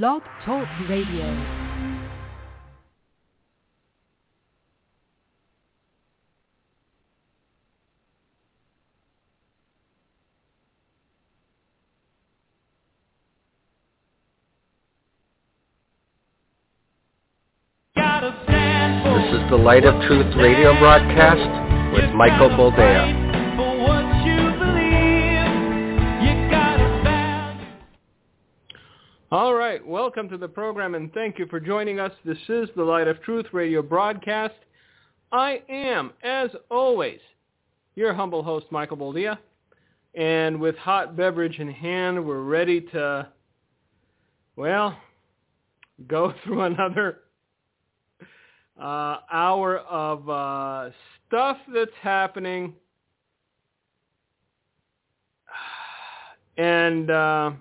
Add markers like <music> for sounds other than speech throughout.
Blog Talk Radio. This is the Light of Truth radio broadcast with Michael Boldea. Right, welcome to the program and thank you for joining us. This is the Light of Truth radio broadcast. I am, as always, your humble host, Michael Boldea. And with hot beverage in hand, we're ready to, well, go <laughs> through another uh, hour of uh, stuff that's happening. <sighs> And uh,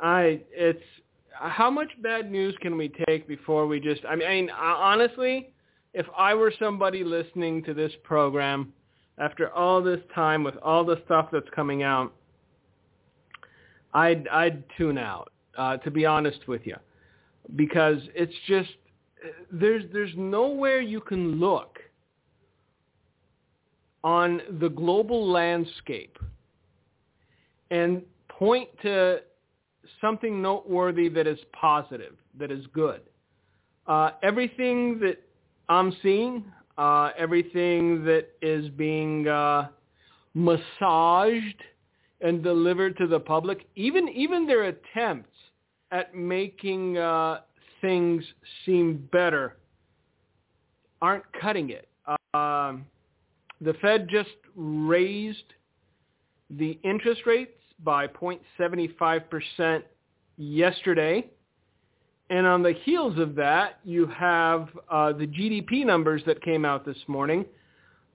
I it's how much bad news can we take before we just I mean honestly, if I were somebody listening to this program after all this time with all the stuff that's coming out, I'd I'd tune out. Uh, to be honest with you, because it's just there's there's nowhere you can look on the global landscape and point to something noteworthy that is positive, that is good. Uh, everything that I'm seeing, uh, everything that is being uh, massaged and delivered to the public, even even their attempts at making uh, things seem better aren't cutting it. Um, the Fed just raised the interest rates by 0.75% yesterday. And on the heels of that, you have uh, the GDP numbers that came out this morning.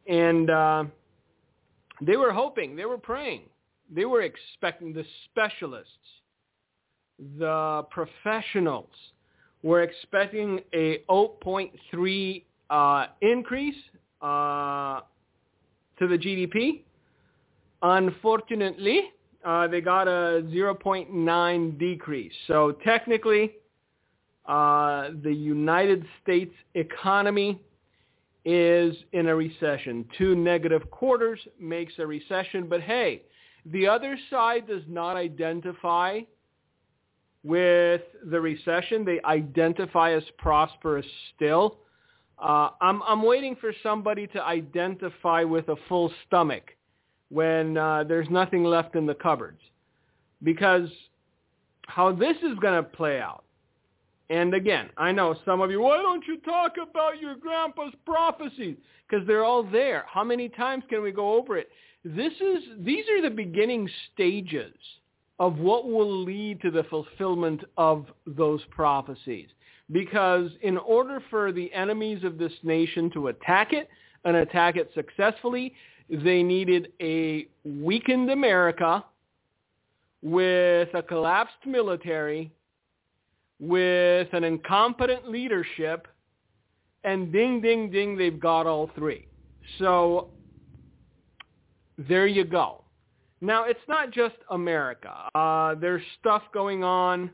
And uh, they were hoping, they were praying, they were expecting the specialists, the professionals were expecting a 0.3 uh, increase uh, to the GDP. Unfortunately, uh, they got a 0.9 decrease. So technically, uh, the United States economy is in a recession. Two negative quarters makes a recession. But hey, the other side does not identify with the recession. They identify as prosperous still. Uh, I'm, I'm waiting for somebody to identify with a full stomach when uh, there's nothing left in the cupboards. Because how this is going to play out, and again, I know some of you, why don't you talk about your grandpa's prophecies? Because they're all there. How many times can we go over it? This is, these are the beginning stages of what will lead to the fulfillment of those prophecies. Because in order for the enemies of this nation to attack it and attack it successfully, they needed a weakened America with a collapsed military, with an incompetent leadership, and ding, ding, ding, they've got all three. So there you go. Now, it's not just America. Uh, there's stuff going on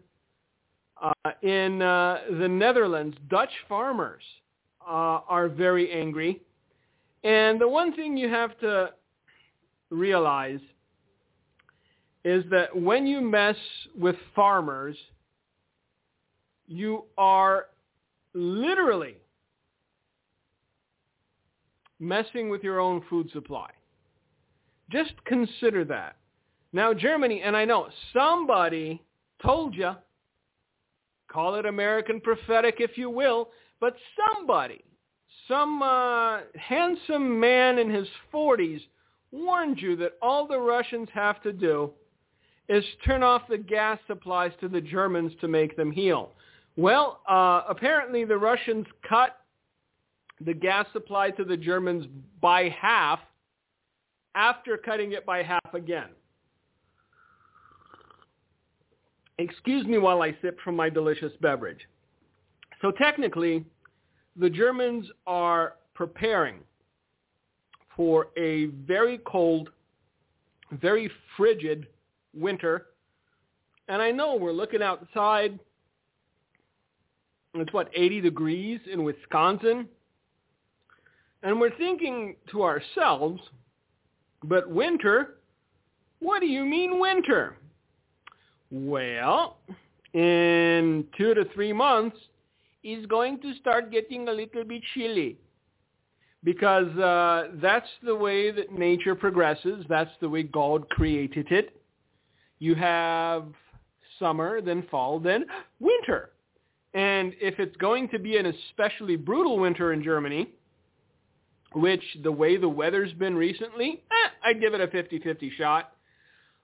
uh, in uh, the Netherlands. Dutch farmers uh, are very angry and the one thing you have to realize is that when you mess with farmers, you are literally messing with your own food supply. Just consider that. Now Germany, and I know somebody told you, call it American prophetic if you will, but somebody some uh, handsome man in his 40s warned you that all the Russians have to do is turn off the gas supplies to the Germans to make them heal. Well, uh, apparently the Russians cut the gas supply to the Germans by half after cutting it by half again. Excuse me while I sip from my delicious beverage. So technically, the Germans are preparing for a very cold, very frigid winter, And I know we're looking outside. It's what, 80 degrees in Wisconsin? And we're thinking to ourselves, but winter? What do you mean winter? Well, in two to three months, it's going to start getting a little bit chilly because uh, that's the way that nature progresses. That's the way God created it. You have summer, then fall, then winter. And if it's going to be an especially brutal winter in Germany, which the way the weather's been recently, eh, I'd give it a 50-50 shot.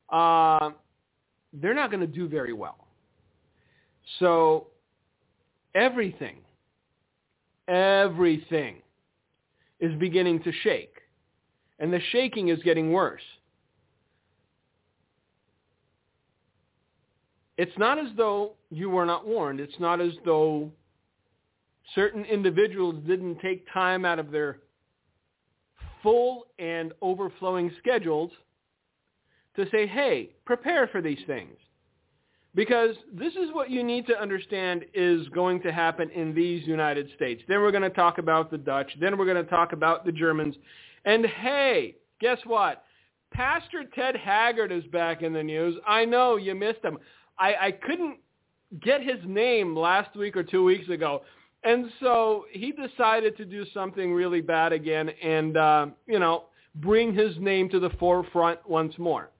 Uh, they're not going to do very well. So everything, everything is beginning to shake. And the shaking is getting worse. It's not as though you were not warned. It's not as though certain individuals didn't take time out of their full and overflowing schedules to say, hey, prepare for these things. Because this is what you need to understand is going to happen in these United States. Then we're going to talk about the Dutch. Then we're going to talk about the Germans. And hey, guess what? Pastor Ted Haggard is back in the news. I know you missed him. I, I couldn't get his name last week or two weeks ago. And so he decided to do something really bad again and, uh, you know, bring his name to the forefront once more.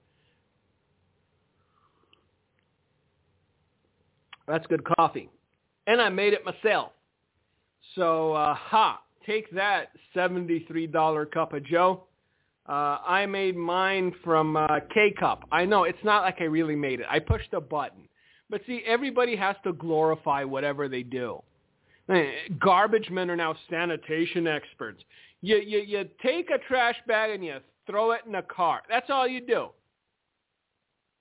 That's good coffee. And I made it myself. So, uh, ha, take that $73 cup of Joe. Uh, I made mine from uh, K-Cup. I know, it's not like I really made it. I pushed a button. But see, everybody has to glorify whatever they do. Garbage men are now sanitation experts. You, you, you take a trash bag and you throw it in a car. That's all you do.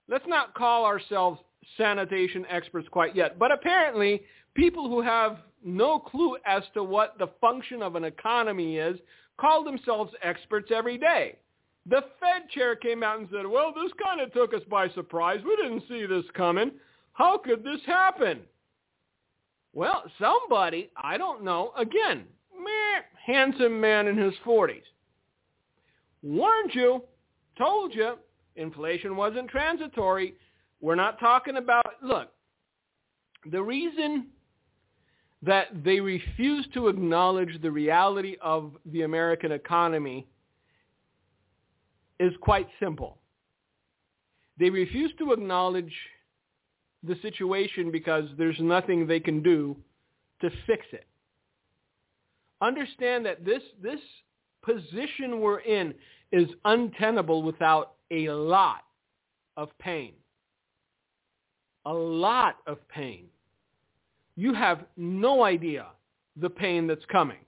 Let's not call ourselves sanitation experts quite yet. But apparently, people who have no clue as to what the function of an economy is call themselves experts every day. The Fed chair came out and said, well, this kind of took us by surprise. We didn't see this coming. How could this happen? Well, somebody, I don't know, again, meh, handsome man in his 40s, warned you, told you, inflation wasn't transitory. We're not talking about, look, the reason that they refuse to acknowledge the reality of the American economy is quite simple. They refuse to acknowledge the situation because there's nothing they can do to fix it. Understand that this, this position we're in is untenable without a lot of pain a lot of pain. You have no idea the pain that's coming.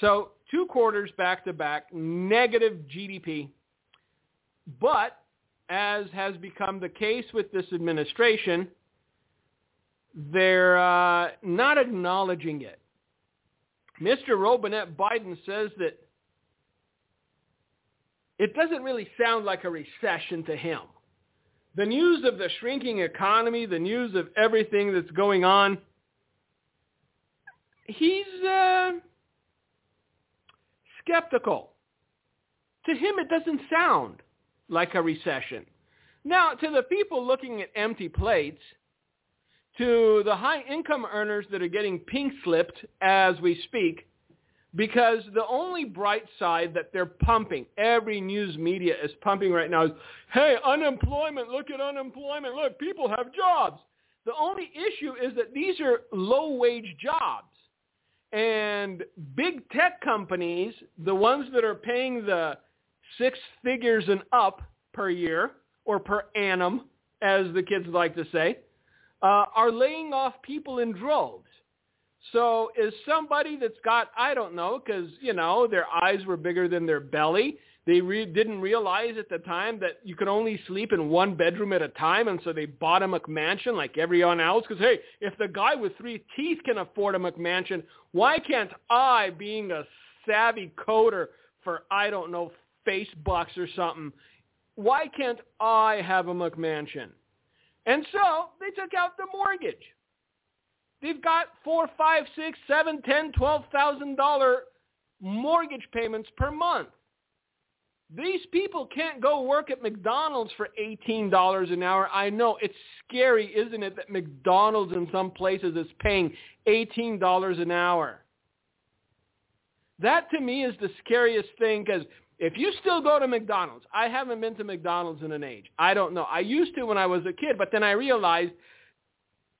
So two quarters back to back, negative GDP. But as has become the case with this administration, they're uh, not acknowledging it. Mr. Robinette Biden says that it doesn't really sound like a recession to him the news of the shrinking economy, the news of everything that's going on, he's uh, skeptical. To him, it doesn't sound like a recession. Now, to the people looking at empty plates, to the high income earners that are getting pink slipped as we speak, because the only bright side that they're pumping, every news media is pumping right now is, hey, unemployment, look at unemployment, look, people have jobs. The only issue is that these are low-wage jobs. And big tech companies, the ones that are paying the six figures and up per year, or per annum, as the kids like to say, uh, are laying off people in droves. So is somebody that's got, I don't know, because, you know, their eyes were bigger than their belly. They re- didn't realize at the time that you could only sleep in one bedroom at a time, and so they bought a McMansion like everyone else. Because, hey, if the guy with three teeth can afford a McMansion, why can't I, being a savvy coder for, I don't know, Facebooks or something, why can't I have a McMansion? And so they took out the mortgage. They've got four, five, six, seven, ten, twelve thousand dollar mortgage payments per month. These people can't go work at McDonald's for $18 an hour. I know it's scary, isn't it, that McDonald's in some places is paying $18 an hour. That to me is the scariest thing because if you still go to McDonald's, I haven't been to McDonald's in an age. I don't know. I used to when I was a kid, but then I realized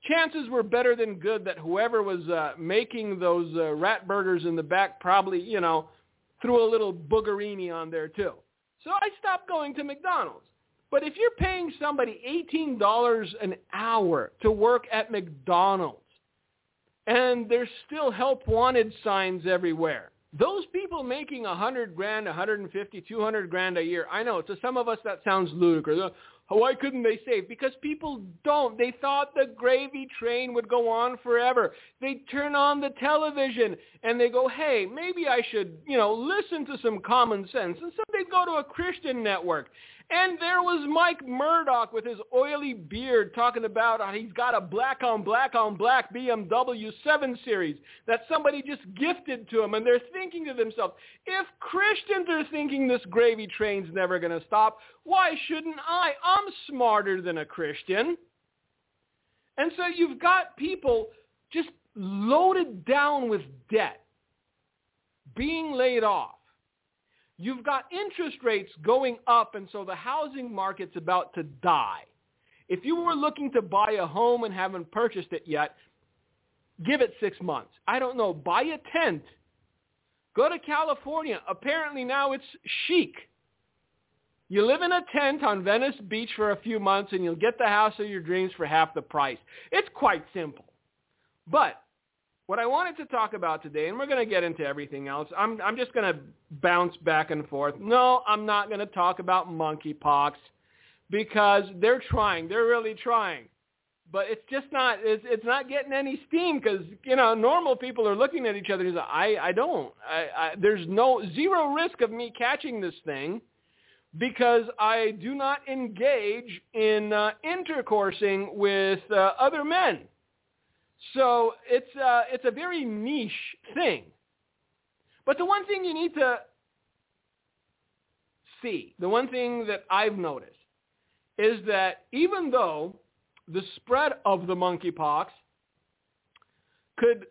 chances were better than good that whoever was uh, making those uh, rat burgers in the back probably, you know, threw a little boogerini on there too. So I stopped going to McDonald's. But if you're paying somebody $18 an hour to work at McDonald's and there's still help wanted signs everywhere, those people making a hundred grand, a hundred and fifty, two hundred grand a year, I know to some of us that sounds ludicrous. Why couldn't they save? Because people don't. They thought the gravy train would go on forever. They turn on the television and they go, hey, maybe I should, you know, listen to some common sense. And so they go to a Christian network and there was Mike Murdock with his oily beard talking about how he's got a black on black on black BMW 7 Series that somebody just gifted to him. And they're thinking to themselves, if Christians are thinking this gravy train's never going to stop, why shouldn't I? I'm smarter than a Christian. And so you've got people just loaded down with debt, being laid off You've got interest rates going up, and so the housing market's about to die. If you were looking to buy a home and haven't purchased it yet, give it six months. I don't know. Buy a tent. Go to California. Apparently now it's chic. You live in a tent on Venice Beach for a few months and you'll get the house of your dreams for half the price. It's quite simple. But what I wanted to talk about today, and we're going to get into everything else, I'm, I'm just going to bounce back and forth. No, I'm not going to talk about monkeypox because they're trying. They're really trying. But it's just not, it's, it's not getting any steam because, you know, normal people are looking at each other and say, I, I don't. I, I, there's no, zero risk of me catching this thing because I do not engage in uh, intercoursing with uh, other men. So it's, uh, it's a very niche thing. But the one thing you need to see, the one thing that I've noticed, is that even though the spread of the monkeypox could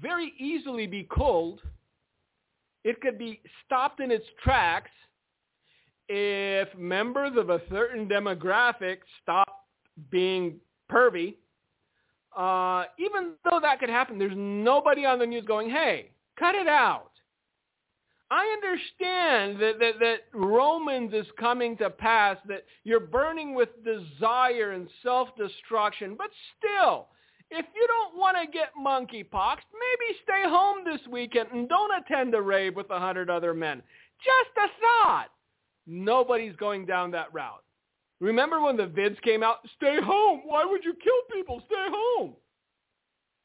very easily be culled, it could be stopped in its tracks if members of a certain demographic stop being pervy uh, even though that could happen, there's nobody on the news going, hey, cut it out. I understand that, that, that Romans is coming to pass, that you're burning with desire and self-destruction, but still, if you don't want to get monkeypox, maybe stay home this weekend and don't attend a rave with a hundred other men. Just a thought. Nobody's going down that route. Remember when the vids came out? Stay home. Why would you kill people? Stay home.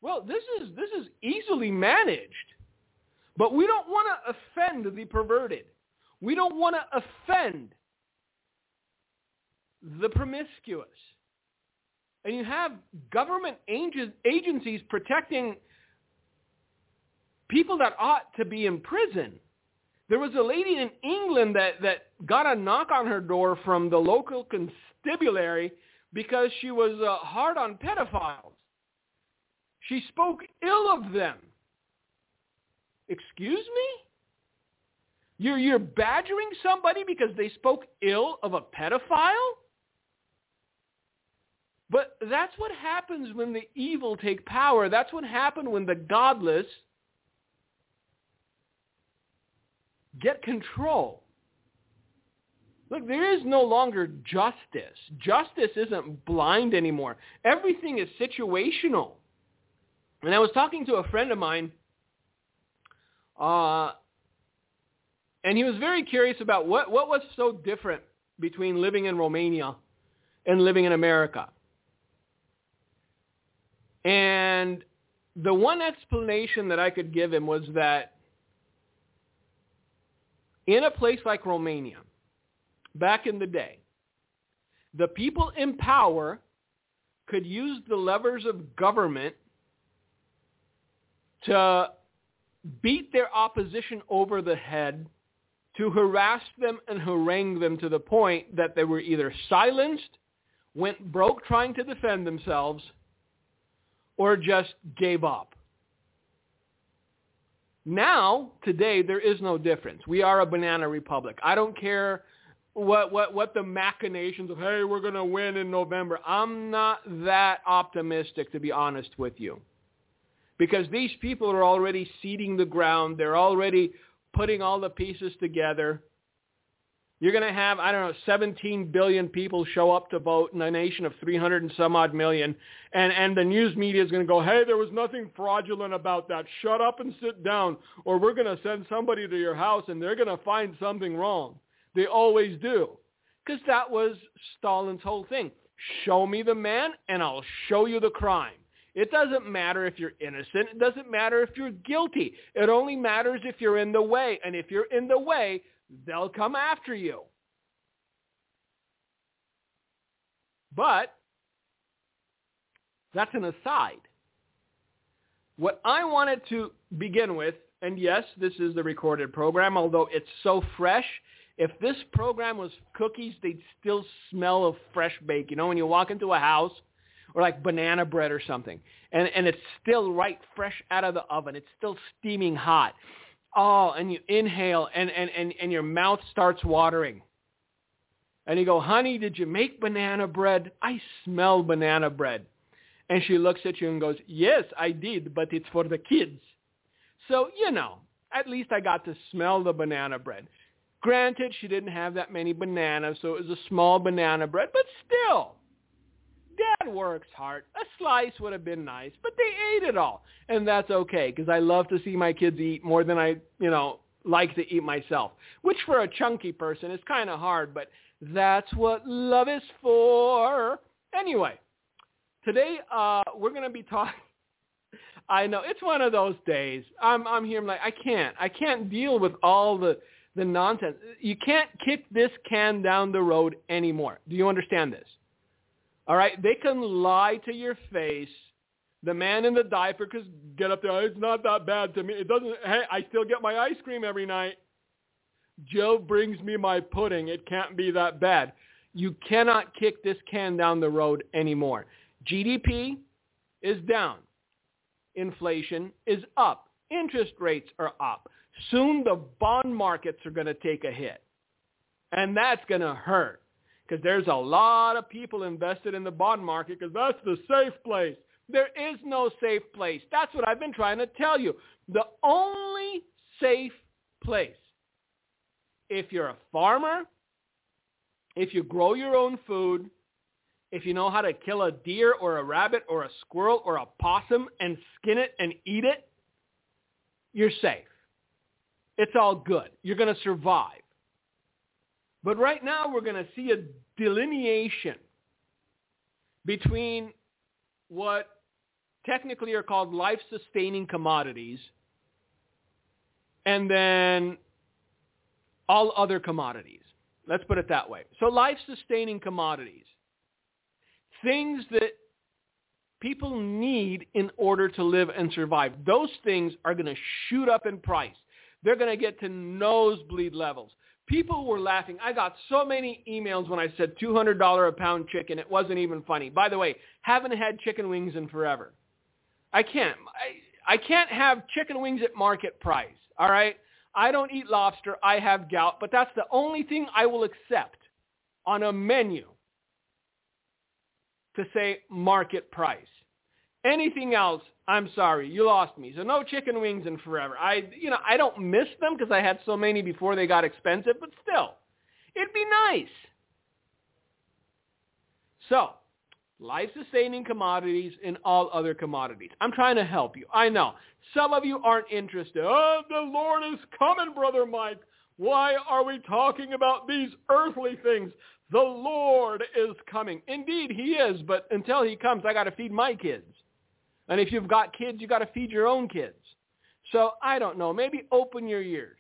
Well, this is this is easily managed. But we don't want to offend the perverted. We don't want to offend the promiscuous. And you have government agencies protecting people that ought to be in prison. There was a lady in England that, that got a knock on her door from the local constabulary because she was uh, hard on pedophiles. She spoke ill of them. Excuse me? You're, you're badgering somebody because they spoke ill of a pedophile? But that's what happens when the evil take power. That's what happened when the godless get control. Look, there is no longer justice. Justice isn't blind anymore. Everything is situational. And I was talking to a friend of mine, uh, and he was very curious about what, what was so different between living in Romania and living in America. And the one explanation that I could give him was that in a place like Romania, back in the day, the people in power could use the levers of government to beat their opposition over the head, to harass them and harangue them to the point that they were either silenced, went broke trying to defend themselves, or just gave up. Now, today, there is no difference. We are a banana republic. I don't care what what what the machinations of hey, we're going to win in November. I'm not that optimistic to be honest with you. Because these people are already seeding the ground. They're already putting all the pieces together. You're going to have, I don't know, 17 billion people show up to vote in a nation of 300 and some odd million. And, and the news media is going to go, hey, there was nothing fraudulent about that. Shut up and sit down. Or we're going to send somebody to your house and they're going to find something wrong. They always do. Because that was Stalin's whole thing. Show me the man and I'll show you the crime. It doesn't matter if you're innocent. It doesn't matter if you're guilty. It only matters if you're in the way. And if you're in the way, they'll come after you. But that's an aside. What I wanted to begin with, and yes, this is the recorded program, although it's so fresh, if this program was cookies, they'd still smell of fresh bake. You know, when you walk into a house or like banana bread or something, and, and it's still right fresh out of the oven. It's still steaming hot. Oh, and you inhale and, and, and, and your mouth starts watering. And you go, honey, did you make banana bread? I smell banana bread. And she looks at you and goes, yes, I did, but it's for the kids. So, you know, at least I got to smell the banana bread. Granted, she didn't have that many bananas, so it was a small banana bread, but still, Dad works hard. A slice would have been nice, but they ate it all. And that's okay because I love to see my kids eat more than I, you know, like to eat myself, which for a chunky person is kind of hard, but that's what love is for. Anyway, today uh, we're going to be talking. <laughs> I know it's one of those days. I'm I'm here. I'm like I can't. I can't deal with all the the nonsense. You can't kick this can down the road anymore. Do you understand this? All right, they can lie to your face. The man in the diaper could get up there. Oh, it's not that bad to me. It doesn't. Hey, I still get my ice cream every night. Joe brings me my pudding. It can't be that bad. You cannot kick this can down the road anymore. GDP is down. Inflation is up. Interest rates are up. Soon the bond markets are going to take a hit. And that's going to hurt because there's a lot of people invested in the bond market because that's the safe place. There is no safe place. That's what I've been trying to tell you. The only safe place, if you're a farmer, if you grow your own food, if you know how to kill a deer or a rabbit or a squirrel or a possum and skin it and eat it, you're safe. It's all good. You're going to survive. But right now we're going to see a delineation between what technically are called life-sustaining commodities and then all other commodities. Let's put it that way. So life-sustaining commodities, things that people need in order to live and survive, those things are going to shoot up in price. They're going to get to nosebleed levels people were laughing. I got so many emails when I said $200 a pound chicken. It wasn't even funny. By the way, haven't had chicken wings in forever. I can't. I, I can't have chicken wings at market price. All right. I don't eat lobster. I have gout, but that's the only thing I will accept on a menu to say market price. Anything else, I'm sorry, you lost me. So no chicken wings in forever. I, you know, I don't miss them because I had so many before they got expensive, but still, it'd be nice. So, life-sustaining commodities and all other commodities. I'm trying to help you. I know. Some of you aren't interested. Oh, the Lord is coming, Brother Mike. Why are we talking about these earthly things? The Lord is coming. Indeed, he is, but until he comes, I got to feed my kids. And if you've got kids, you've got to feed your own kids. So I don't know. Maybe open your ears.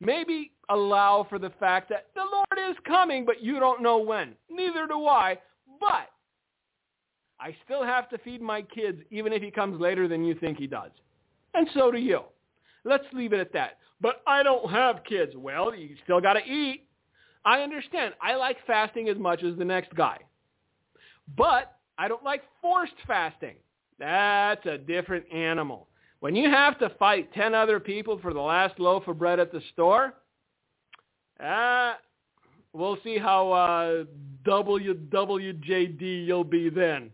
Maybe allow for the fact that the Lord is coming, but you don't know when. Neither do I. But I still have to feed my kids even if he comes later than you think he does. And so do you. Let's leave it at that. But I don't have kids. Well, you still got to eat. I understand. I like fasting as much as the next guy. But I don't like forced fasting. That's a different animal. When you have to fight 10 other people for the last loaf of bread at the store, uh, we'll see how uh, WWJD you'll be then.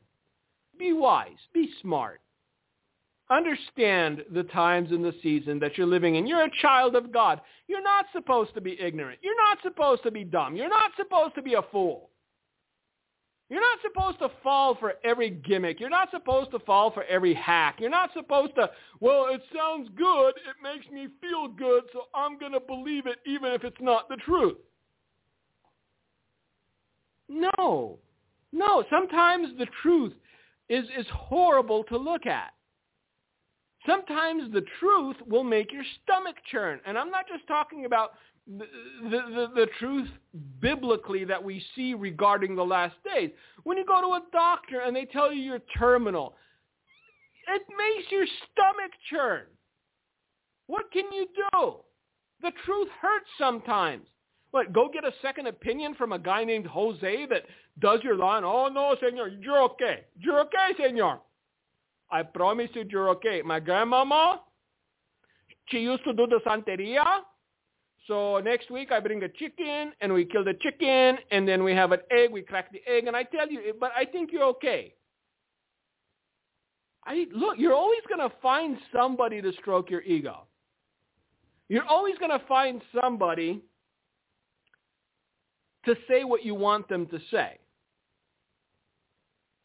Be wise. Be smart. Understand the times and the season that you're living in. You're a child of God. You're not supposed to be ignorant. You're not supposed to be dumb. You're not supposed to be a fool. You're not supposed to fall for every gimmick. You're not supposed to fall for every hack. You're not supposed to, well, it sounds good. It makes me feel good, so I'm going to believe it even if it's not the truth. No. No. Sometimes the truth is, is horrible to look at. Sometimes the truth will make your stomach churn. And I'm not just talking about the, the, the, truth biblically that we see regarding the last days. When you go to a doctor and they tell you you're terminal, it makes your stomach churn. What can you do? The truth hurts sometimes. What, go get a second opinion from a guy named Jose that does your line? Oh, no, senor, you're okay. You're okay, senor. I promise you you're okay. My grandmama, she used to do the Santeria. So next week I bring a chicken and we kill the chicken and then we have an egg. We crack the egg and I tell you, but I think you're okay. I look, you're always going to find somebody to stroke your ego. You're always going to find somebody to say what you want them to say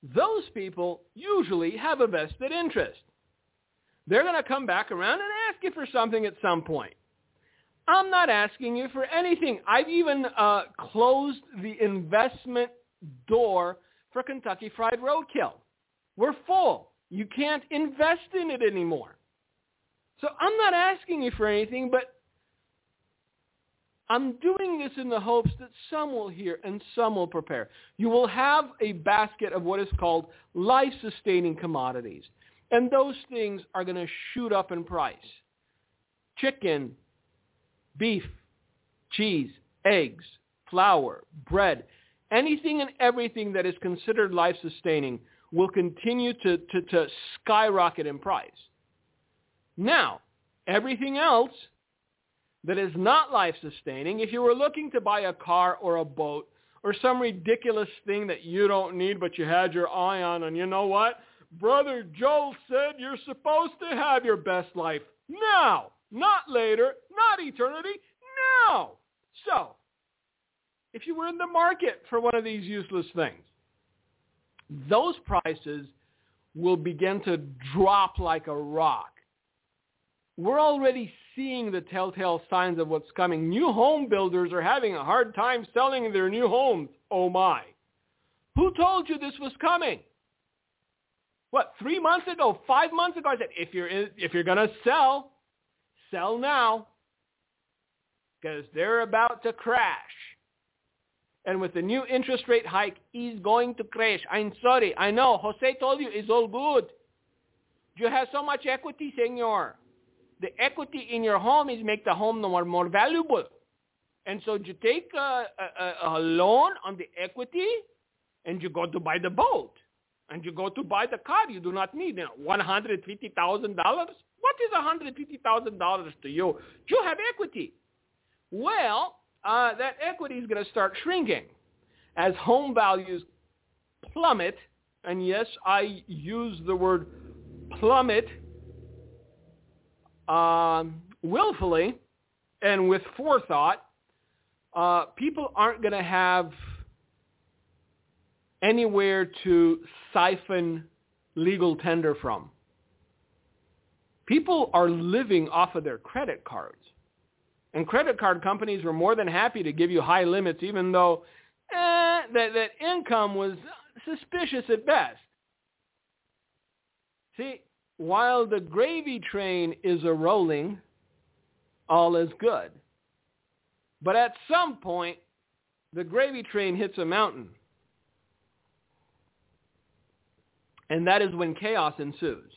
those people usually have a vested interest. They're going to come back around and ask you for something at some point. I'm not asking you for anything. I've even uh, closed the investment door for Kentucky Fried Roadkill. We're full. You can't invest in it anymore. So I'm not asking you for anything, but I'm doing this in the hopes that some will hear and some will prepare. You will have a basket of what is called life-sustaining commodities. And those things are going to shoot up in price. Chicken, beef, cheese, eggs, flour, bread, anything and everything that is considered life-sustaining will continue to, to, to skyrocket in price. Now, everything else that is not life-sustaining, if you were looking to buy a car or a boat or some ridiculous thing that you don't need but you had your eye on, and you know what? Brother Joel said you're supposed to have your best life now, not later, not eternity, now. So, if you were in the market for one of these useless things, those prices will begin to drop like a rock. We're already seeing the telltale signs of what's coming. New home builders are having a hard time selling their new homes. Oh my. Who told you this was coming? What, three months ago, five months ago, I said, if you're, if you're going to sell, sell now because they're about to crash. And with the new interest rate hike, he's going to crash. I'm sorry. I know. Jose told you it's all good. You have so much equity, senor the equity in your home is make the home more, more valuable. And so you take a, a, a loan on the equity and you go to buy the boat and you go to buy the car. You do not need you know, $150,000. What is $150,000 to you? You have equity. Well, uh, that equity is going to start shrinking as home values plummet. And yes, I use the word plummet um, willfully and with forethought, uh, people aren't going to have anywhere to siphon legal tender from. People are living off of their credit cards. And credit card companies were more than happy to give you high limits even though eh, that, that income was suspicious at best. See, while the gravy train is a-rolling, all is good. But at some point, the gravy train hits a mountain. And that is when chaos ensues.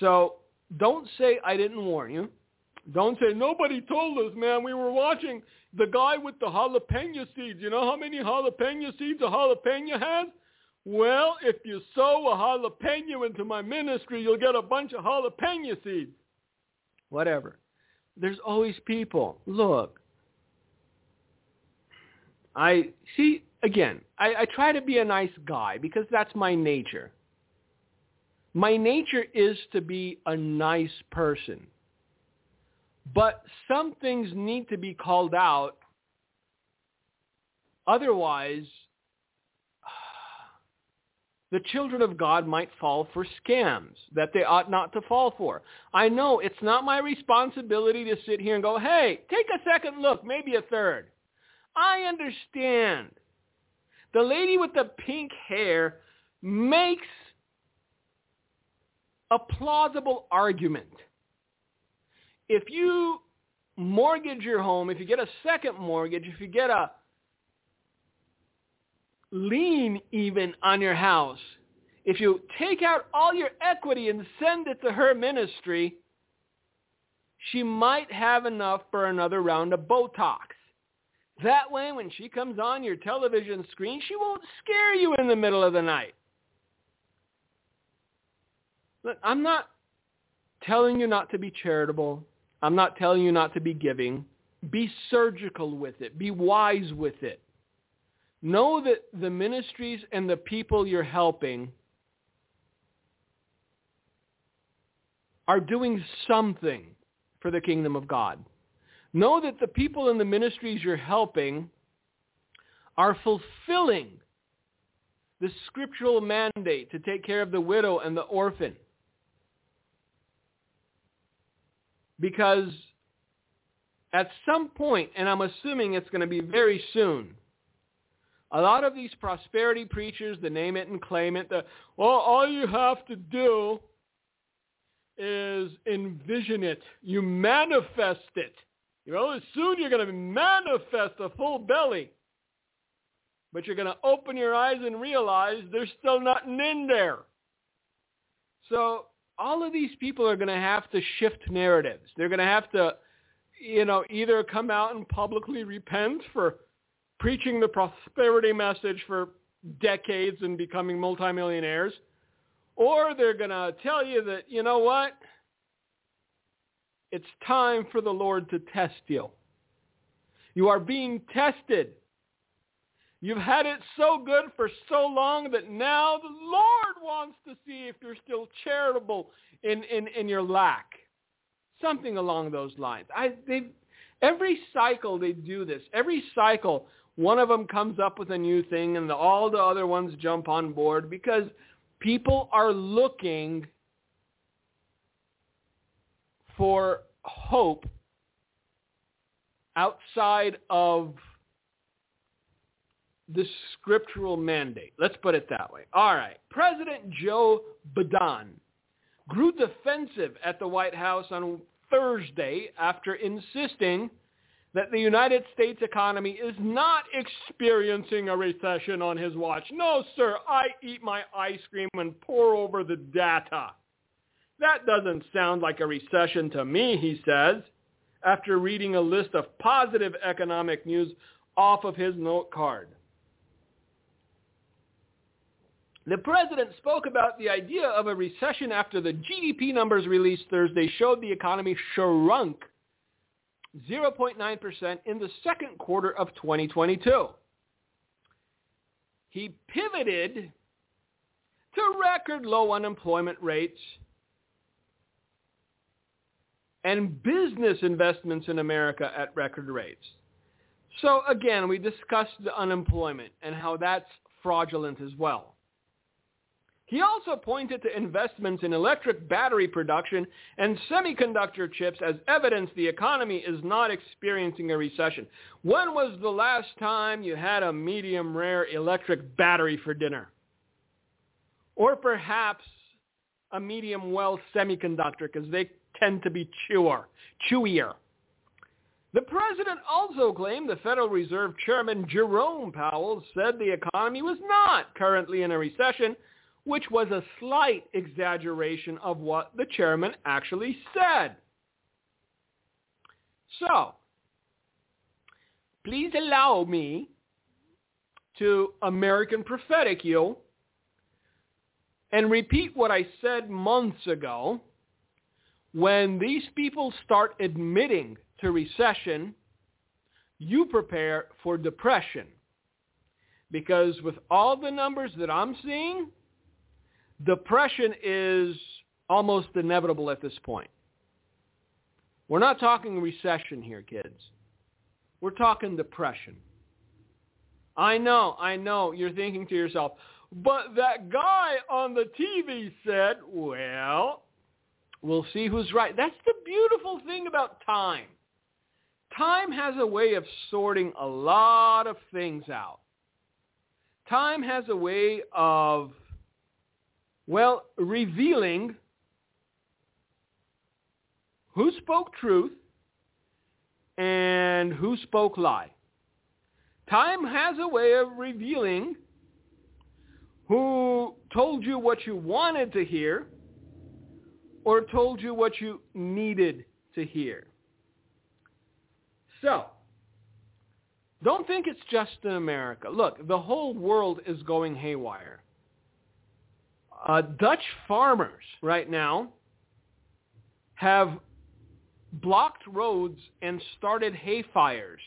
So don't say I didn't warn you. Don't say nobody told us, man. We were watching the guy with the jalapeno seeds. You know how many jalapeno seeds a jalapeno has? Well, if you sow a jalapeno into my ministry, you'll get a bunch of jalapeno seeds. Whatever. There's always people. Look, I see again. I, I try to be a nice guy because that's my nature. My nature is to be a nice person. But some things need to be called out. Otherwise, <sighs> the children of God might fall for scams that they ought not to fall for. I know it's not my responsibility to sit here and go, hey, take a second look, maybe a third. I understand. The lady with the pink hair makes a plausible argument. If you mortgage your home, if you get a second mortgage, if you get a lien even on your house, if you take out all your equity and send it to her ministry, she might have enough for another round of Botox. That way, when she comes on your television screen, she won't scare you in the middle of the night. Look, I'm not telling you not to be charitable. I'm not telling you not to be giving. Be surgical with it. Be wise with it. Know that the ministries and the people you're helping are doing something for the kingdom of God. Know that the people in the ministries you're helping are fulfilling the scriptural mandate to take care of the widow and the orphan. Because at some point, and I'm assuming it's going to be very soon, a lot of these prosperity preachers, the name it and claim it, the, well, all you have to do is envision it. You manifest it. You know, soon you're going to manifest a full belly. But you're going to open your eyes and realize there's still nothing in there. So all of these people are going to have to shift narratives. They're going to have to, you know, either come out and publicly repent for preaching the prosperity message for decades and becoming multimillionaires, or they're going to tell you that, you know what, it's time for the Lord to test you. You are being tested. You've had it so good for so long that now the Lord wants to see if you're still charitable in, in, in your lack. Something along those lines. I, every cycle they do this. Every cycle one of them comes up with a new thing and the, all the other ones jump on board because people are looking for hope outside of the scriptural mandate. Let's put it that way. All right. President Joe Biden grew defensive at the White House on Thursday after insisting that the United States economy is not experiencing a recession on his watch. No, sir, I eat my ice cream and pore over the data. That doesn't sound like a recession to me, he says, after reading a list of positive economic news off of his note card. The president spoke about the idea of a recession after the GDP numbers released Thursday showed the economy shrunk 0.9% in the second quarter of 2022. He pivoted to record low unemployment rates and business investments in America at record rates. So again, we discussed the unemployment and how that's fraudulent as well. He also pointed to investments in electric battery production and semiconductor chips as evidence the economy is not experiencing a recession. When was the last time you had a medium rare electric battery for dinner? Or perhaps a medium well semiconductor because they tend to be chewer, chewier. The president also claimed the Federal Reserve Chairman Jerome Powell said the economy was not currently in a recession which was a slight exaggeration of what the chairman actually said. So, please allow me to American prophetic you and repeat what I said months ago. When these people start admitting to recession, you prepare for depression. Because with all the numbers that I'm seeing, depression is almost inevitable at this point. We're not talking recession here, kids. We're talking depression. I know, I know. You're thinking to yourself, but that guy on the TV said, well, we'll see who's right. That's the beautiful thing about time. Time has a way of sorting a lot of things out. Time has a way of, well, revealing who spoke truth and who spoke lie. Time has a way of revealing who told you what you wanted to hear or told you what you needed to hear. So, don't think it's just in America. Look, the whole world is going haywire. Uh, Dutch farmers right now have blocked roads and started hay fires.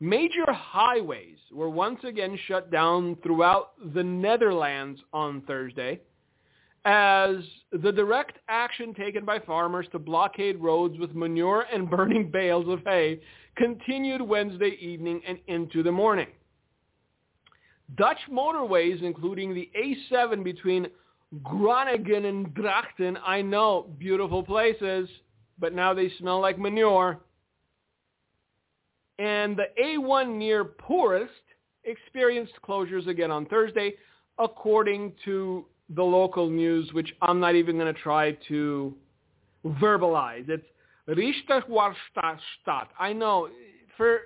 Major highways were once again shut down throughout the Netherlands on Thursday as the direct action taken by farmers to blockade roads with manure and <laughs> burning bales of hay continued Wednesday evening and into the morning. Dutch motorways, including the A7 between Groningen and Drachten, I know, beautiful places, but now they smell like manure. And the A1 near Poorest experienced closures again on Thursday, according to the local news, which I'm not even going to try to verbalize. It's Richterwarstadt. I know for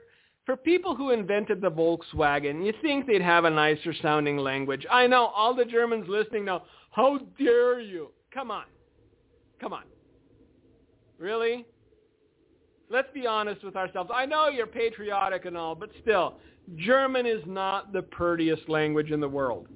for people who invented the Volkswagen, you think they'd have a nicer sounding language. I know all the Germans listening now. How dare you? Come on, come on. Really? Let's be honest with ourselves. I know you're patriotic and all, but still, German is not the prettiest language in the world.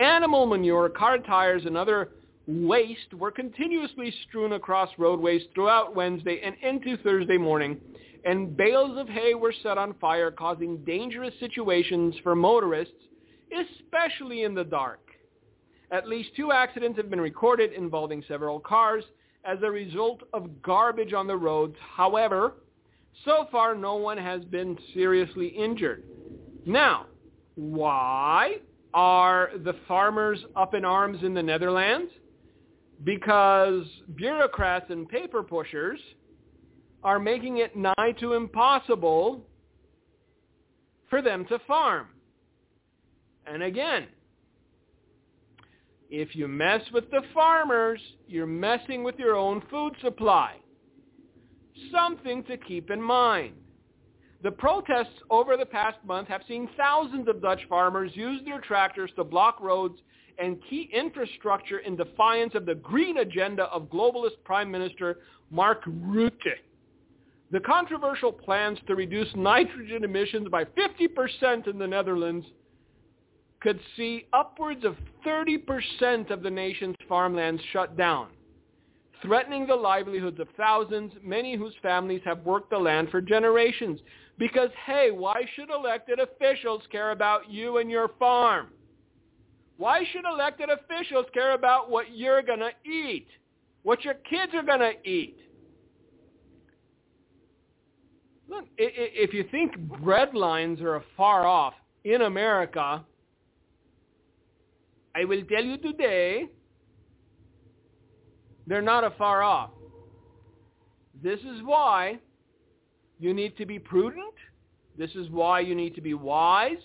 Animal manure, car tires, and other waste were continuously strewn across roadways throughout Wednesday and into Thursday morning, and bales of hay were set on fire, causing dangerous situations for motorists, especially in the dark. At least two accidents have been recorded involving several cars as a result of garbage on the roads. However, so far no one has been seriously injured. Now, why are the farmers up in arms in the Netherlands? Because bureaucrats and paper pushers are making it nigh to impossible for them to farm. And again, if you mess with the farmers, you're messing with your own food supply. Something to keep in mind. The protests over the past month have seen thousands of Dutch farmers use their tractors to block roads and key infrastructure in defiance of the green agenda of globalist Prime Minister Mark Rutte. The controversial plans to reduce nitrogen emissions by 50% in the Netherlands could see upwards of 30% of the nation's farmlands shut down, threatening the livelihoods of thousands, many whose families have worked the land for generations. Because, hey, why should elected officials care about you and your farm? Why should elected officials care about what you're going to eat? What your kids are going to eat? Look, if you think bread lines are far off in America, I will tell you today, they're not far off. This is why you need to be prudent. This is why you need to be wise.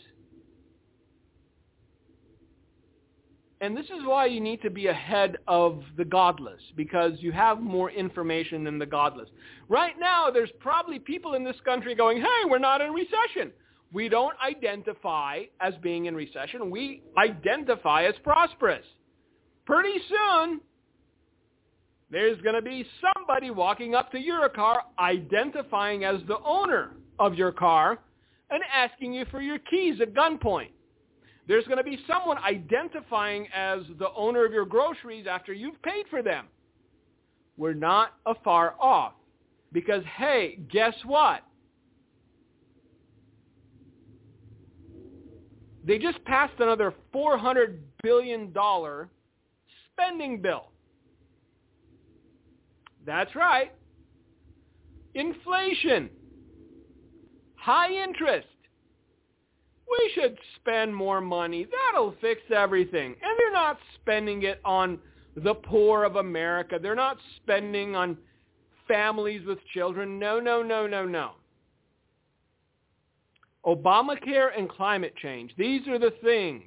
And this is why you need to be ahead of the godless, because you have more information than the godless. Right now, there's probably people in this country going, hey, we're not in recession. We don't identify as being in recession. We identify as prosperous. Pretty soon, there's going to be somebody walking up to your car identifying as the owner of your car and asking you for your keys at gunpoint. There's going to be someone identifying as the owner of your groceries after you've paid for them. We're not afar off. Because, hey, guess what? They just passed another $400 billion spending bill. That's right. Inflation. High interest. We should spend more money. That'll fix everything. And they're not spending it on the poor of America. They're not spending on families with children. No, no, no, no, no. Obamacare and climate change. These are the things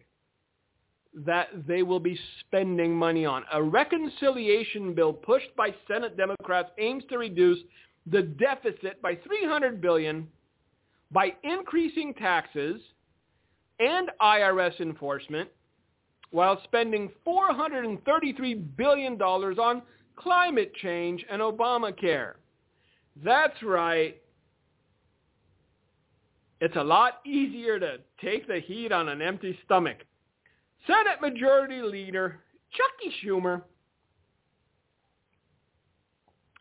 that they will be spending money on. A reconciliation bill pushed by Senate Democrats aims to reduce the deficit by 300 billion by increasing taxes and IRS enforcement while spending $433 billion on climate change and Obamacare. That's right. It's a lot easier to take the heat on an empty stomach. Senate Majority Leader Chuckie Schumer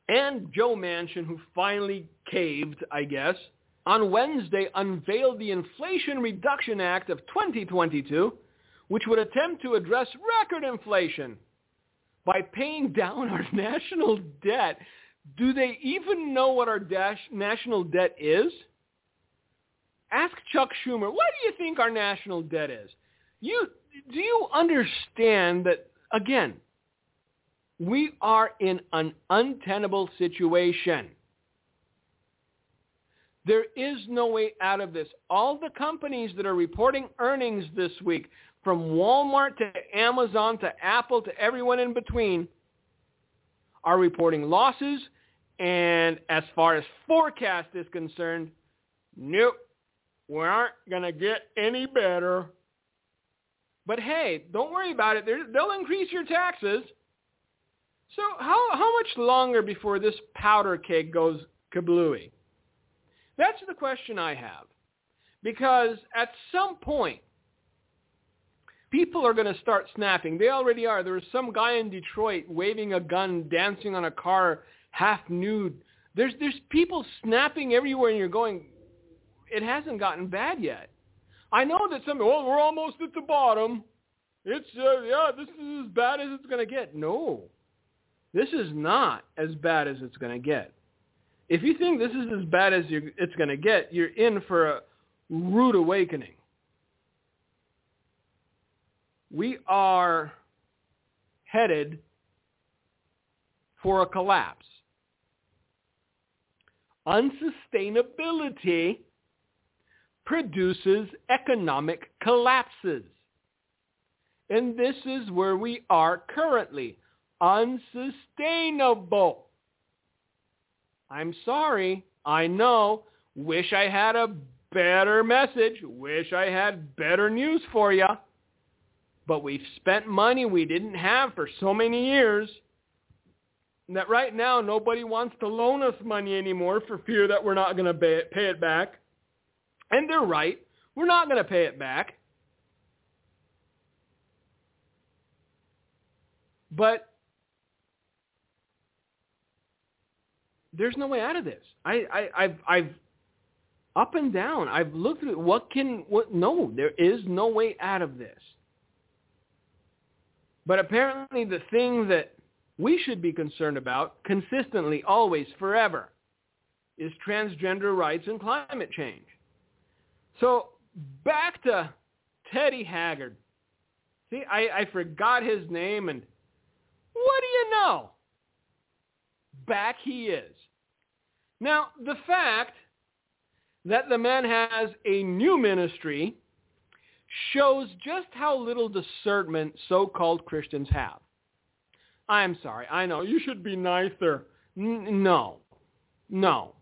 and Joe Manchin, who finally caved, I guess, on Wednesday unveiled the Inflation Reduction Act of 2022, which would attempt to address record inflation by paying down <laughs> our national debt. Do they even know what our national debt is? Ask Chuck Schumer, what do you think our national debt is? You do you understand that again, we are in an untenable situation. There is no way out of this. All the companies that are reporting earnings this week, from Walmart to Amazon to Apple to everyone in between, are reporting losses. And as far as forecast is concerned, nope, we aren't going to get any better. But hey, don't worry about it. They're, they'll increase your taxes. So how, how much longer before this powder keg goes kablooey? That's the question I have. Because at some point, people are going to start snapping. They already are. There was some guy in Detroit waving a gun, dancing on a car, half nude. There's, there's people snapping everywhere and you're going, it hasn't gotten bad yet. I know that some, well, we're almost at the bottom. It's, uh, yeah, this is as bad as it's going to get. No, this is not as bad as it's going to get. If you think this is as bad as it's going to get, you're in for a rude awakening. We are headed for a collapse. Unsustainability produces economic collapses. And this is where we are currently. Unsustainable. I'm sorry. I know. Wish I had a better message. Wish I had better news for you. But we've spent money we didn't have for so many years that right now nobody wants to loan us money anymore for fear that we're not going to pay it back. And they're right. We're not going to pay it back. But there's no way out of this. I, I, I've, I've up and down. I've looked at. What can, what, no, there is no way out of this. But apparently the thing that we should be concerned about consistently, always, forever, is transgender rights and climate change. So back to Teddy Haggard. See, I, I forgot his name, and what do you know? Back he is. Now, the fact that the man has a new ministry shows just how little discernment so-called Christians have. I'm sorry. I know. You should be nicer. N- no. No.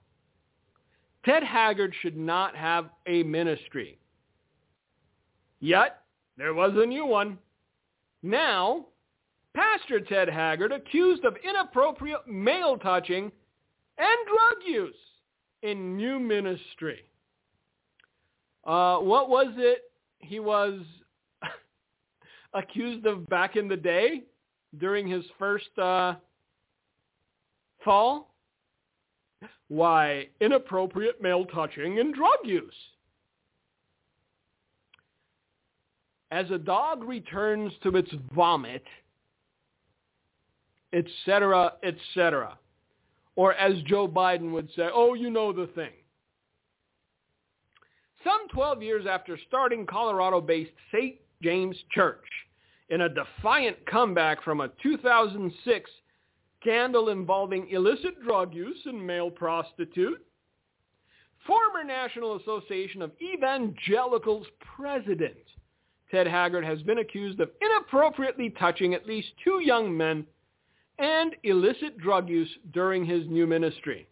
Ted Haggard should not have a ministry. Yet, there was a new one. Now, Pastor Ted Haggard accused of inappropriate male touching and drug use in new ministry. Uh, what was it he was <laughs> accused of back in the day during his first uh, fall? Why, inappropriate male touching and drug use. As a dog returns to its vomit, etc., etc. Or as Joe Biden would say, oh, you know the thing. Some 12 years after starting Colorado-based St. James Church in a defiant comeback from a 2006 scandal involving illicit drug use and male prostitute, former National Association of Evangelicals president Ted Haggard has been accused of inappropriately touching at least two young men and illicit drug use during his new ministry.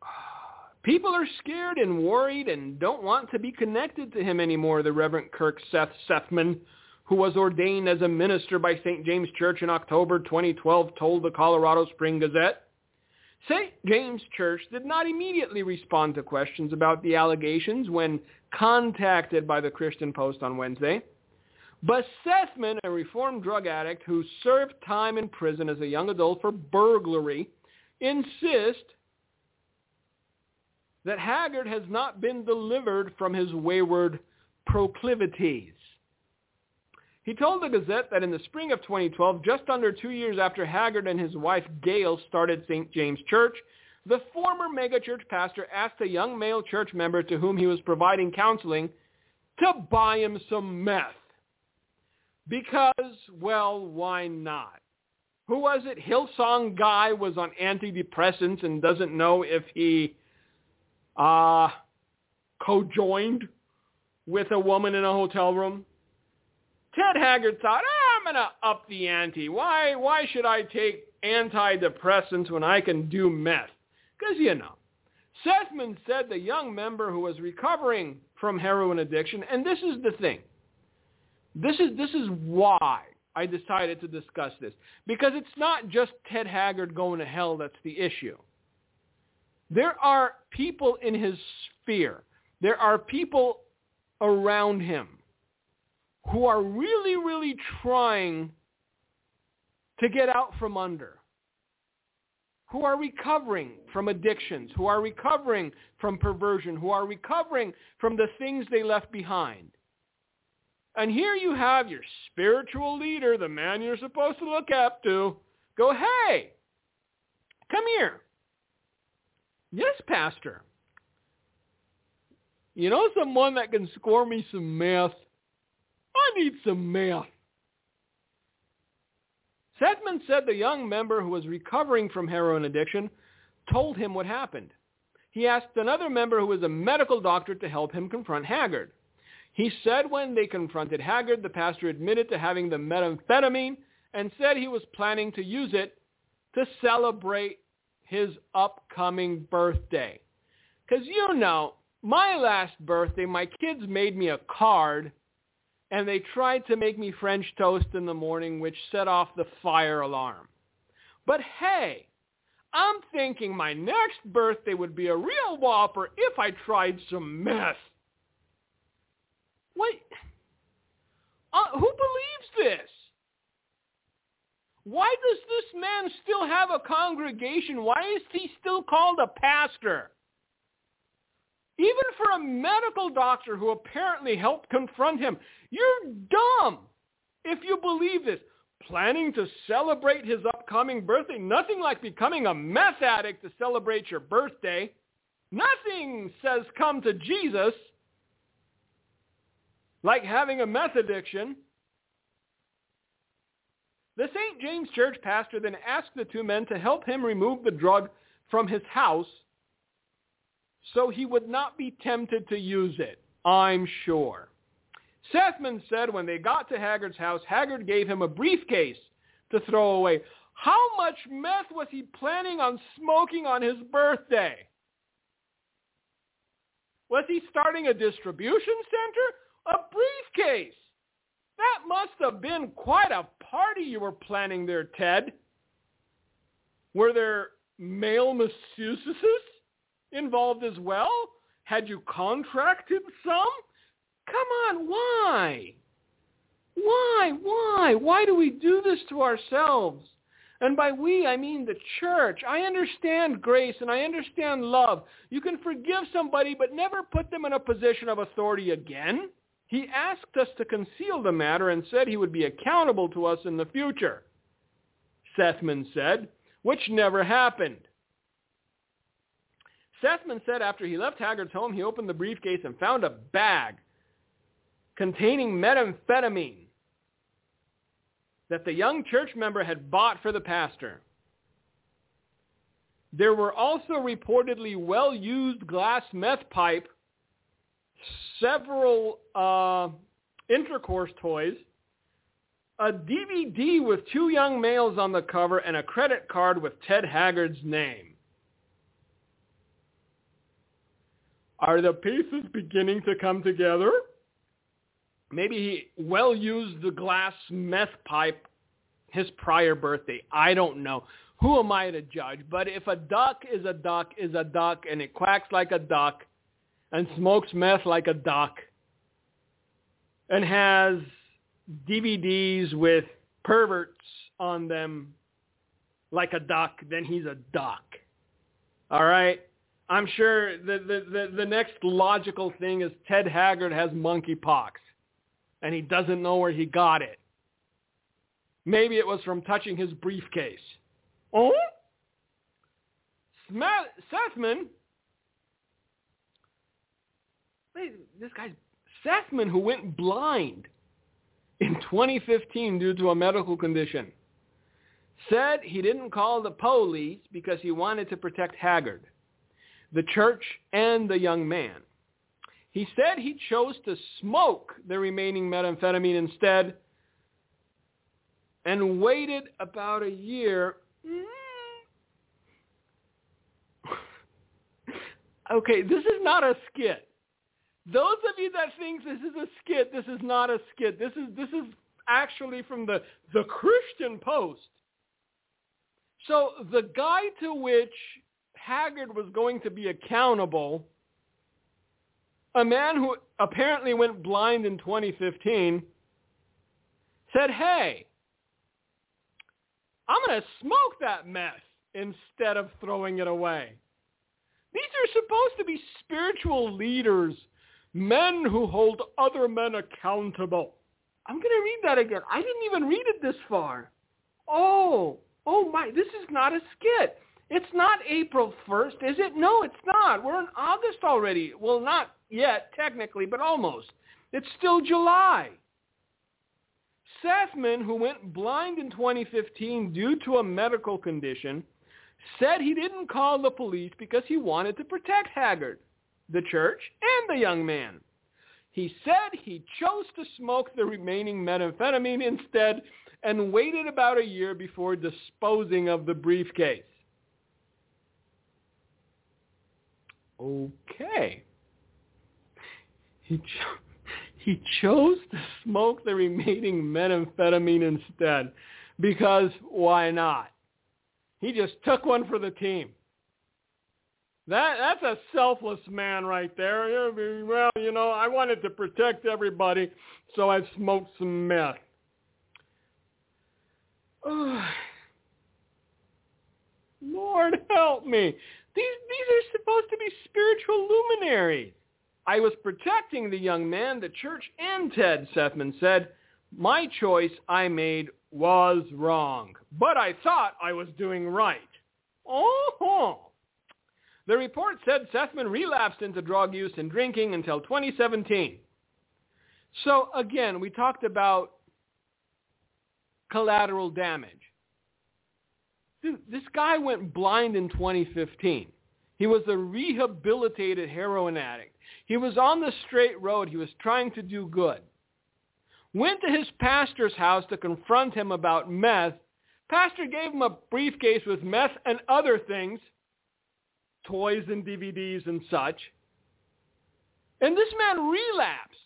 <sighs> People are scared and worried and don't want to be connected to him anymore, the Reverend Kirk Seth Sethman, who was ordained as a minister by St. James Church in October 2012, told the Colorado Spring Gazette. St. James Church did not immediately respond to questions about the allegations when contacted by the Christian Post on Wednesday. But Sethman, a reformed drug addict who served time in prison as a young adult for burglary, insists that Haggard has not been delivered from his wayward proclivities. He told the Gazette that in the spring of 2012, just under two years after Haggard and his wife Gail started St. James Church, the former megachurch pastor asked a young male church member to whom he was providing counseling to buy him some meth. Because, well, why not? Who was it? Hillsong guy was on antidepressants and doesn't know if he uh, co-joined with a woman in a hotel room. Ted Haggard thought, ah, I'm going to up the ante. Why, why should I take antidepressants when I can do meth? Because, you know, Sethman said the young member who was recovering from heroin addiction, and this is the thing. This is this is why I decided to discuss this because it's not just Ted Haggard going to hell that's the issue. There are people in his sphere. There are people around him who are really, really trying to get out from under, who are recovering from addictions, who are recovering from perversion, who are recovering from the things they left behind. And here you have your spiritual leader, the man you're supposed to look up to, go, hey, come here. Yes, Pastor. You know someone that can score me some meth? I need some meth. Sethman said the young member who was recovering from heroin addiction told him what happened. He asked another member who was a medical doctor to help him confront Haggard. He said when they confronted Haggard, the pastor admitted to having the methamphetamine and said he was planning to use it to celebrate his upcoming birthday. Because you know, my last birthday, my kids made me a card and they tried to make me French toast in the morning, which set off the fire alarm. But hey, I'm thinking my next birthday would be a real whopper if I tried some meth. Wait, uh, who believes this? Why does this man still have a congregation? Why is he still called a pastor? Even for a medical doctor who apparently helped confront him, you're dumb if you believe this. Planning to celebrate his upcoming birthday, nothing like becoming a meth addict to celebrate your birthday. Nothing says come to Jesus like having a meth addiction. The St. James Church pastor then asked the two men to help him remove the drug from his house so he would not be tempted to use it, I'm sure. Sethman said when they got to Haggard's house, Haggard gave him a briefcase to throw away. How much meth was he planning on smoking on his birthday? Was he starting a distribution center? A briefcase. That must have been quite a party you were planning there, Ted. Were there male masseuses involved as well? Had you contracted some? Come on, why? Why? Why? Why do we do this to ourselves? And by we, I mean the church. I understand grace and I understand love. You can forgive somebody, but never put them in a position of authority again. He asked us to conceal the matter and said he would be accountable to us in the future. Sethman said, which never happened. Sethman said after he left Haggard's home, he opened the briefcase and found a bag containing methamphetamine that the young church member had bought for the pastor. There were also reportedly well-used glass meth pipe, several uh, intercourse toys, a DVD with two young males on the cover, and a credit card with Ted Haggard's name. Are the pieces beginning to come together? maybe he well used the glass meth pipe his prior birthday. I don't know. Who am I to judge? But if a duck is a duck is a duck and it quacks like a duck and smokes meth like a duck and has DVDs with perverts on them like a duck, then he's a duck. All right? I'm sure the, the, the, the next logical thing is Ted Haggard has monkeypox and he doesn't know where he got it. Maybe it was from touching his briefcase. Oh? Sethman, Wait, this guy's Sethman who went blind in 2015 due to a medical condition, said he didn't call the police because he wanted to protect Haggard, the church, and the young man. He said he chose to smoke the remaining methamphetamine instead and waited about a year. Mm-hmm. <laughs> okay, this is not a skit. Those of you that think this is a skit, this is not a skit. This is this is actually from the the Christian Post. So the guy to which Haggard was going to be accountable a man who apparently went blind in 2015 said, hey, I'm going to smoke that mess instead of throwing it away. These are supposed to be spiritual leaders, men who hold other men accountable. I'm going to read that again. I didn't even read it this far. Oh, oh my, this is not a skit. It's not April 1st, is it? No, it's not. We're in August already. Well, not yet, technically, but almost. It's still July. Sethman, who went blind in 2015 due to a medical condition, said he didn't call the police because he wanted to protect Haggard, the church, and the young man. He said he chose to smoke the remaining methamphetamine instead and waited about a year before disposing of the briefcase. Okay. He, cho- he chose to smoke the remaining methamphetamine instead because why not? He just took one for the team. That that's a selfless man right there. Well, you know, I wanted to protect everybody, so I smoked some meth. Oh, <sighs> Lord help me. These these are supposed to be spiritual luminaries. I was protecting the young man, the church, and Ted, Sethman said. My choice I made was wrong, but I thought I was doing right. Oh! The report said Sethman relapsed into drug use and drinking until 2017. So again, we talked about collateral damage. Dude, this guy went blind in 2015. He was a rehabilitated heroin addict. He was on the straight road. He was trying to do good. Went to his pastor's house to confront him about meth. Pastor gave him a briefcase with meth and other things, toys and DVDs and such. And this man relapsed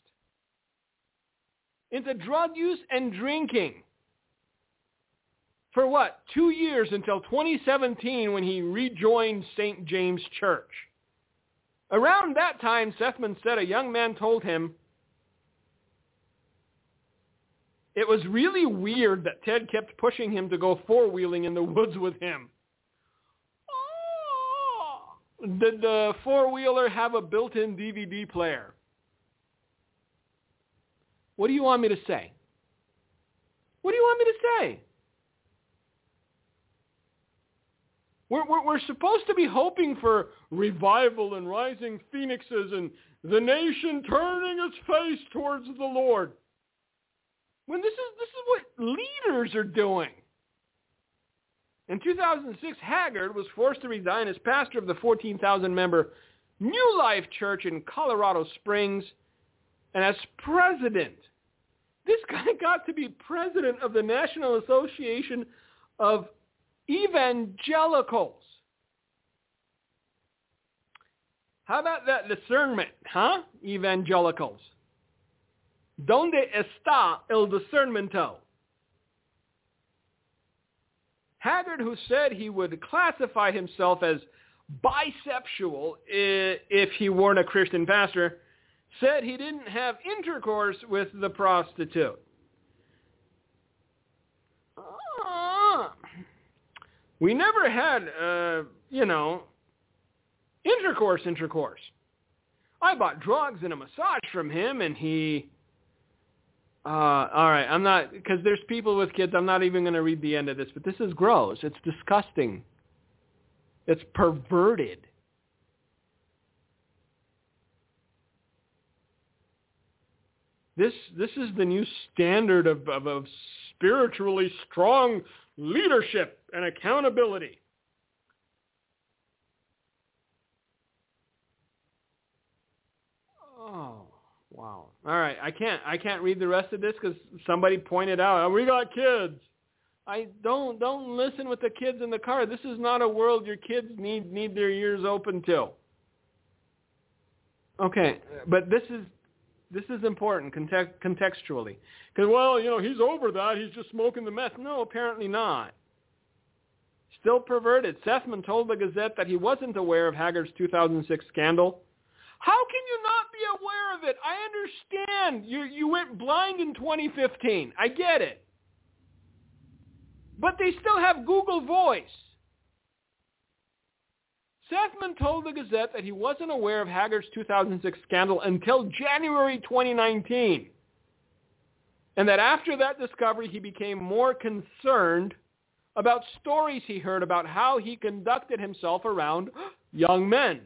into drug use and drinking for what? Two years until 2017 when he rejoined St. James Church. Around that time, Sethman said a young man told him, it was really weird that Ted kept pushing him to go four-wheeling in the woods with him. Did the four-wheeler have a built-in DVD player? What do you want me to say? What do you want me to say? We're, we're, we're, supposed to be hoping for revival and rising phoenixes and the nation turning its face towards the Lord. When this is, this is what leaders are doing. In 2006, Haggard was forced to resign as pastor of the 14,000-member New Life Church in Colorado Springs and as president. This guy <laughs> got to be president of the National Association of evangelicals. How about that discernment, huh? Evangelicals. ¿Dónde está el discernmento? Haggard, who said he would classify himself as bisexual if he weren't a Christian pastor, said he didn't have intercourse with the prostitute. We never had, uh, you know, intercourse, intercourse. I bought drugs and a massage from him, and he. Uh, all right, I'm not because there's people with kids. I'm not even going to read the end of this, but this is gross. It's disgusting. It's perverted. This this is the new standard of, of, of spiritually strong leadership and accountability. Oh, wow. All right, I can't I can't read the rest of this cuz somebody pointed out, oh, "We got kids." I don't don't listen with the kids in the car. This is not a world your kids need need their ears open to. Okay, but this is this is important context, contextually. Because, well, you know, he's over that. He's just smoking the meth. No, apparently not. Still perverted. Sethman told the Gazette that he wasn't aware of Haggard's 2006 scandal. How can you not be aware of it? I understand. You, you went blind in 2015. I get it. But they still have Google Voice. Sethman told the Gazette that he wasn't aware of Haggard's 2006 scandal until January 2019, and that after that discovery he became more concerned about stories he heard about how he conducted himself around young men.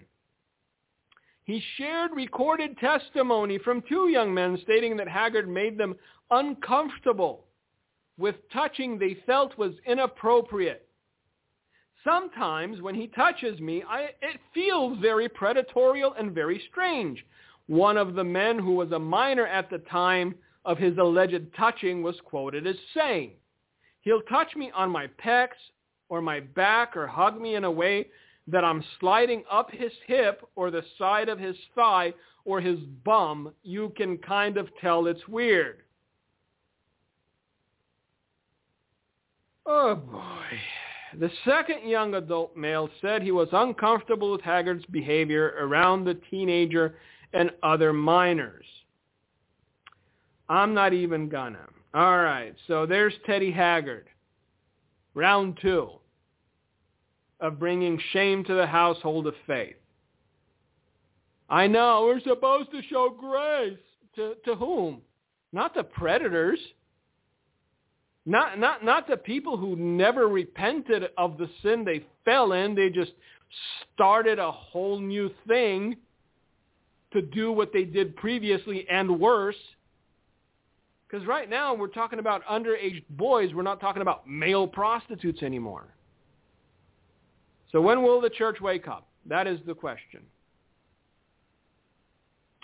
He shared recorded testimony from two young men stating that Haggard made them uncomfortable with touching they felt was inappropriate Sometimes when he touches me, I, it feels very predatorial and very strange. One of the men who was a minor at the time of his alleged touching was quoted as saying, he'll touch me on my pecs or my back or hug me in a way that I'm sliding up his hip or the side of his thigh or his bum. You can kind of tell it's weird. Oh boy. The second young adult male said he was uncomfortable with Haggard's behavior around the teenager and other minors. I'm not even gonna. All right, so there's Teddy Haggard. Round two of bringing shame to the household of faith. I know, we're supposed to show grace. To, to whom? Not the predators. Not, not, not the people who never repented of the sin they fell in. They just started a whole new thing to do what they did previously and worse. Because right now we're talking about underage boys. We're not talking about male prostitutes anymore. So when will the church wake up? That is the question.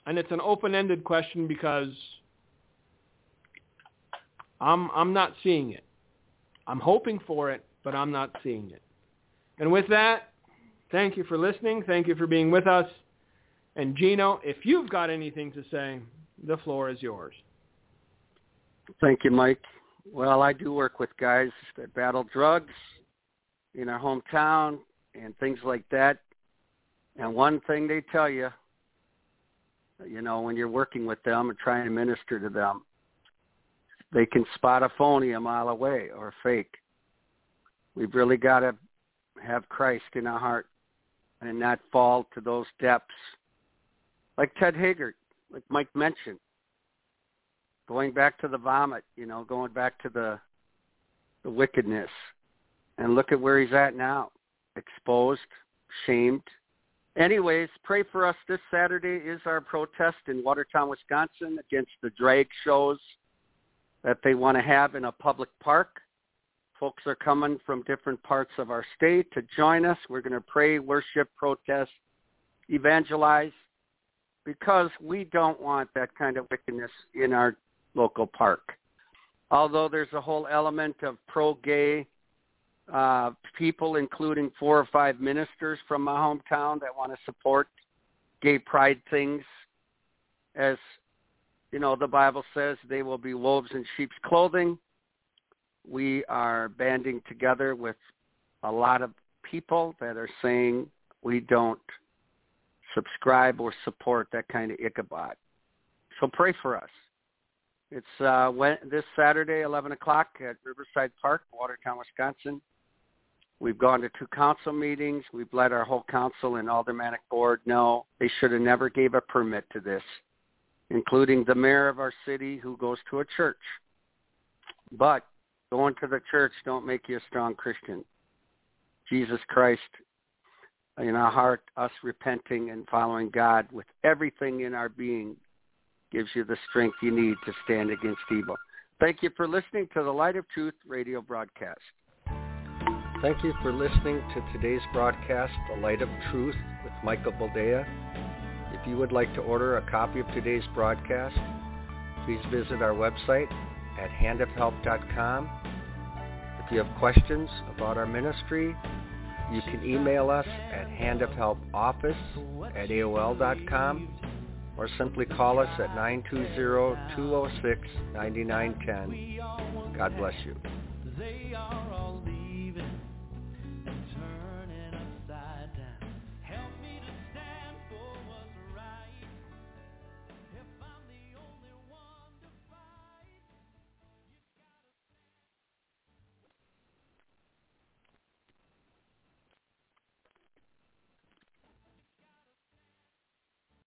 And it's an open-ended question because I'm I'm not seeing it. I'm hoping for it, but I'm not seeing it. And with that, thank you for listening. Thank you for being with us. And Gino, if you've got anything to say, the floor is yours. Thank you, Mike. Well, I do work with guys that battle drugs in our hometown and things like that. And one thing they tell you, you know, when you're working with them and trying to minister to them, they can spot a phony a mile away or fake. We've really got to have Christ in our heart and not fall to those depths. Like Ted Haggard, like Mike mentioned, going back to the vomit, you know, going back to the the wickedness. And look at where he's at now. Exposed, shamed. Anyways, pray for us. This Saturday is our protest in Watertown, Wisconsin against the drag shows that they want to have in a public park. Folks are coming from different parts of our state to join us. We're going to pray, worship, protest, evangelize, because we don't want that kind of wickedness in our local park. Although there's a whole element of pro-gay uh, people, including four or five ministers from my hometown that want to support gay pride things. As you know, the Bible says they will be wolves in sheep's clothing. We are banding together with a lot of people that are saying we don't subscribe or support that kind of Ichabod. So pray for us. It's uh, when, this Saturday, 11 o'clock at Riverside Park, Watertown, Wisconsin. We've gone to two council meetings. We've let our whole council and aldermanic board know they should have never gave a permit to this, including the mayor of our city who goes to a church. But going to the church don't make you a strong Christian. Jesus Christ in our heart, us repenting and following God with everything in our being gives you the strength you need to stand against evil. Thank you for listening to the Light of Truth radio broadcast. Thank you for listening to today's broadcast, The Light of Truth with Michael Boldea. If you would like to order a copy of today's broadcast, please visit our website at handofhelp.com. If you have questions about our ministry, you can email us at handofhelpoffice at AOL.com or simply call us at 920-206-9910. God bless you.